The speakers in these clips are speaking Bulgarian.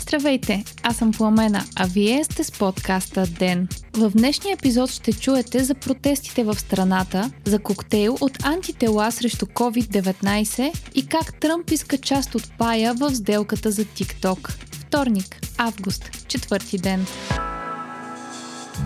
Здравейте, аз съм Пламена, а вие сте с подкаста ДЕН. В днешния епизод ще чуете за протестите в страната, за коктейл от антитела срещу COVID-19 и как Тръмп иска част от пая в сделката за TikTok. Вторник, август, четвърти ден.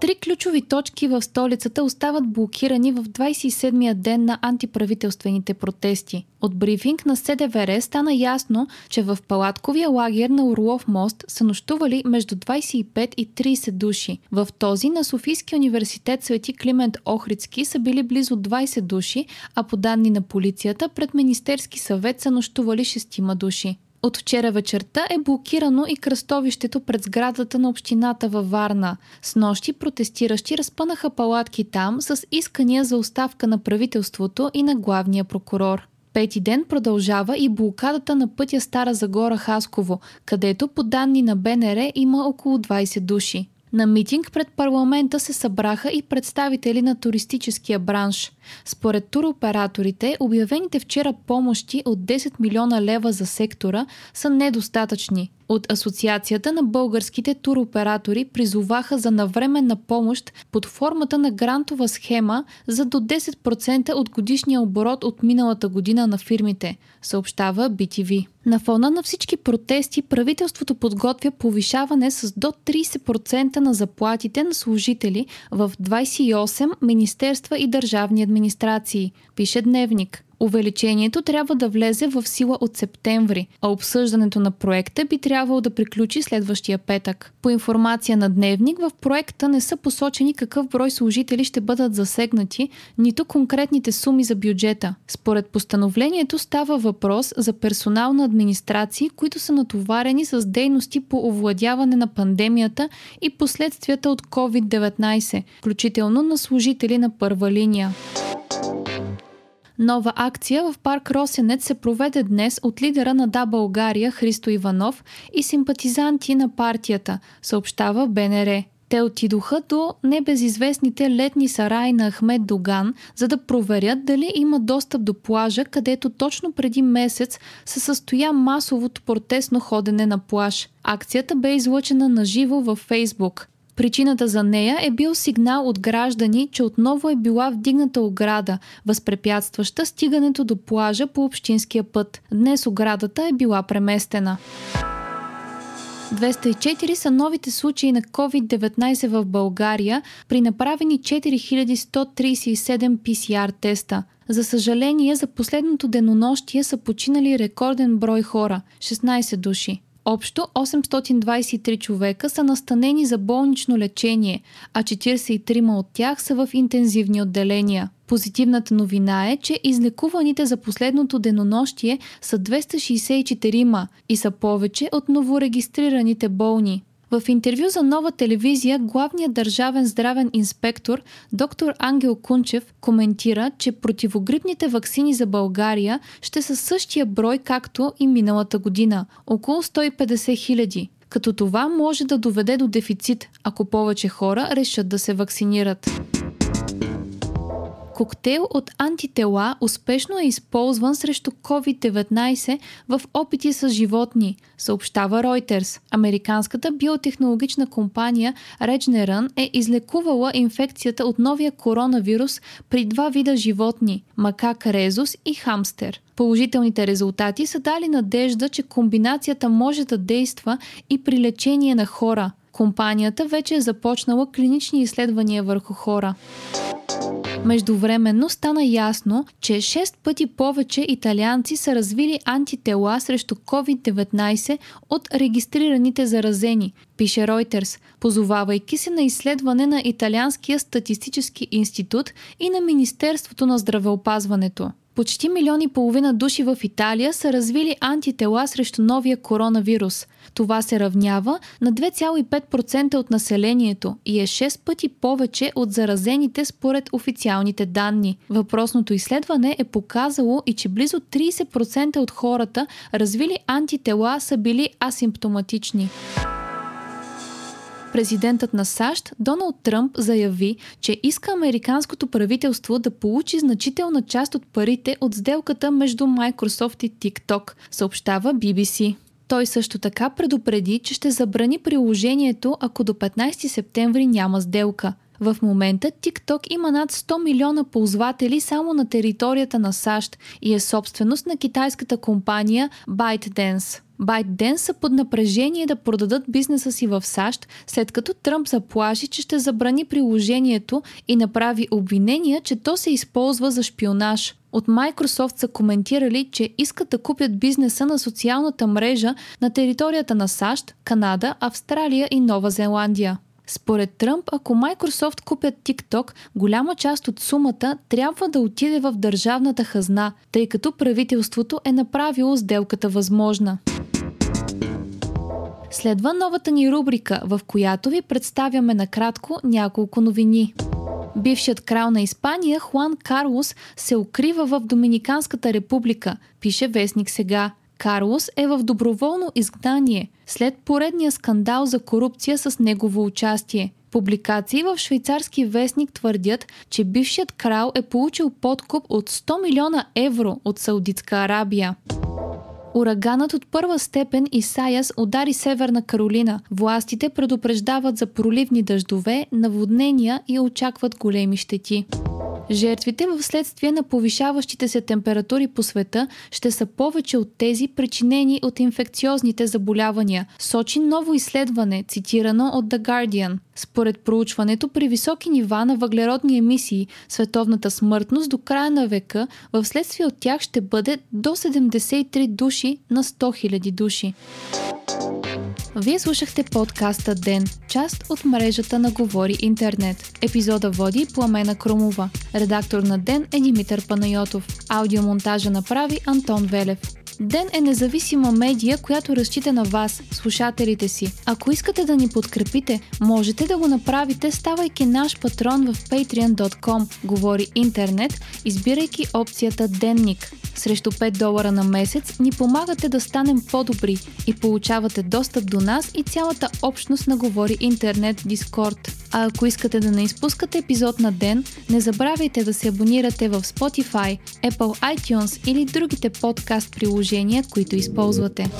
Три ключови точки в столицата остават блокирани в 27-я ден на антиправителствените протести. От брифинг на СДВР стана ясно, че в палатковия лагер на Орлов мост са нощували между 25 и 30 души. В този на Софийския университет Свети Климент Охридски са били близо 20 души, а по данни на полицията пред Министерски съвет са нощували 6 души. От вчера вечерта е блокирано и кръстовището пред сградата на общината във Варна. С нощи протестиращи разпънаха палатки там с искания за оставка на правителството и на главния прокурор. Пети ден продължава и блокадата на пътя Стара Загора Хасково, където по данни на БНР има около 20 души. На митинг пред парламента се събраха и представители на туристическия бранш. Според туроператорите, обявените вчера помощи от 10 милиона лева за сектора са недостатъчни. От Асоциацията на българските туроператори призоваха за навременна помощ под формата на грантова схема за до 10% от годишния оборот от миналата година на фирмите, съобщава BTV. На фона на всички протести правителството подготвя повишаване с до 30% на заплатите на служители в 28 министерства и държавни администрации, пише Дневник. Увеличението трябва да влезе в сила от септември, а обсъждането на проекта би трябвало да приключи следващия петък. По информация на Дневник, в проекта не са посочени какъв брой служители ще бъдат засегнати, нито конкретните суми за бюджета. Според постановлението става въпрос за персонал на администрации, които са натоварени с дейности по овладяване на пандемията и последствията от COVID-19, включително на служители на първа линия. Нова акция в парк Росенец се проведе днес от лидера на Да България Христо Иванов и симпатизанти на партията, съобщава БНР. Те отидоха до небезизвестните летни сараи на Ахмед Доган, за да проверят дали има достъп до плажа, където точно преди месец се състоя масовото протестно ходене на плаж. Акцията бе излъчена на живо във Фейсбук. Причината за нея е бил сигнал от граждани, че отново е била вдигната ограда, възпрепятстваща стигането до плажа по общинския път. Днес оградата е била преместена. 204 са новите случаи на COVID-19 в България при направени 4137 PCR теста. За съжаление, за последното денонощие са починали рекорден брой хора – 16 души. Общо 823 човека са настанени за болнично лечение, а 43 от тях са в интензивни отделения. Позитивната новина е, че излекуваните за последното денонощие са 264 и са повече от новорегистрираните болни. В интервю за нова телевизия главният държавен здравен инспектор доктор Ангел Кунчев коментира, че противогрипните вакцини за България ще са същия брой както и миналата година – около 150 хиляди като това може да доведе до дефицит, ако повече хора решат да се вакцинират. Коктейл от антитела успешно е използван срещу COVID-19 в опити с животни, съобщава Reuters. Американската биотехнологична компания Regeneron е излекувала инфекцията от новия коронавирус при два вида животни – макак резус и хамстер. Положителните резултати са дали надежда, че комбинацията може да действа и при лечение на хора. Компанията вече е започнала клинични изследвания върху хора. Междувременно стана ясно, че 6 пъти повече италианци са развили антитела срещу COVID-19 от регистрираните заразени, пише Reuters, позовавайки се на изследване на Италианския статистически институт и на Министерството на здравеопазването. Почти милион и половина души в Италия са развили антитела срещу новия коронавирус. Това се равнява на 2,5% от населението и е 6 пъти повече от заразените според официалните данни. Въпросното изследване е показало и че близо 30% от хората, развили антитела, са били асимптоматични президентът на САЩ Доналд Тръмп заяви, че иска американското правителство да получи значителна част от парите от сделката между Microsoft и TikTok, съобщава BBC. Той също така предупреди, че ще забрани приложението, ако до 15 септември няма сделка. В момента TikTok има над 100 милиона ползватели само на територията на САЩ и е собственост на китайската компания ByteDance. ByteDance са под напрежение да продадат бизнеса си в САЩ, след като Тръмп заплаши, че ще забрани приложението и направи обвинения, че то се използва за шпионаж. От Microsoft са коментирали, че искат да купят бизнеса на социалната мрежа на територията на САЩ, Канада, Австралия и Нова Зеландия. Според Тръмп, ако Microsoft купят TikTok, голяма част от сумата трябва да отиде в държавната хазна, тъй като правителството е направило сделката възможна. Следва новата ни рубрика, в която ви представяме накратко няколко новини. Бившият крал на Испания Хуан Карлос се укрива в Доминиканската република, пише вестник сега. Карлос е в доброволно изгнание след поредния скандал за корупция с негово участие. Публикации в швейцарски вестник твърдят, че бившият крал е получил подкуп от 100 милиона евро от Саудитска Арабия. Ураганът от първа степен Исаяс удари Северна Каролина. Властите предупреждават за проливни дъждове, наводнения и очакват големи щети. Жертвите в следствие на повишаващите се температури по света ще са повече от тези, причинени от инфекциозните заболявания, сочи ново изследване, цитирано от The Guardian. Според проучването, при високи нива на въглеродни емисии, световната смъртност до края на века в следствие от тях ще бъде до 73 души на 100 000 души. Вие слушахте подкаста Ден, част от мрежата на Говори Интернет. Епизода води Пламена Кромова. Редактор на Ден е Димитър Панайотов. Аудиомонтажа направи Антон Велев. Ден е независима медия, която разчита на вас, слушателите си. Ако искате да ни подкрепите, можете да го направите, ставайки наш патрон в patreon.com, говори интернет, избирайки опцията Денник. Срещу 5 долара на месец ни помагате да станем по-добри и получавате достъп до нас и цялата общност на Говори Интернет Дискорд. А ако искате да не изпускате епизод на ден, не забравяйте да се абонирате в Spotify, Apple iTunes или другите подкаст приложения, които използвате.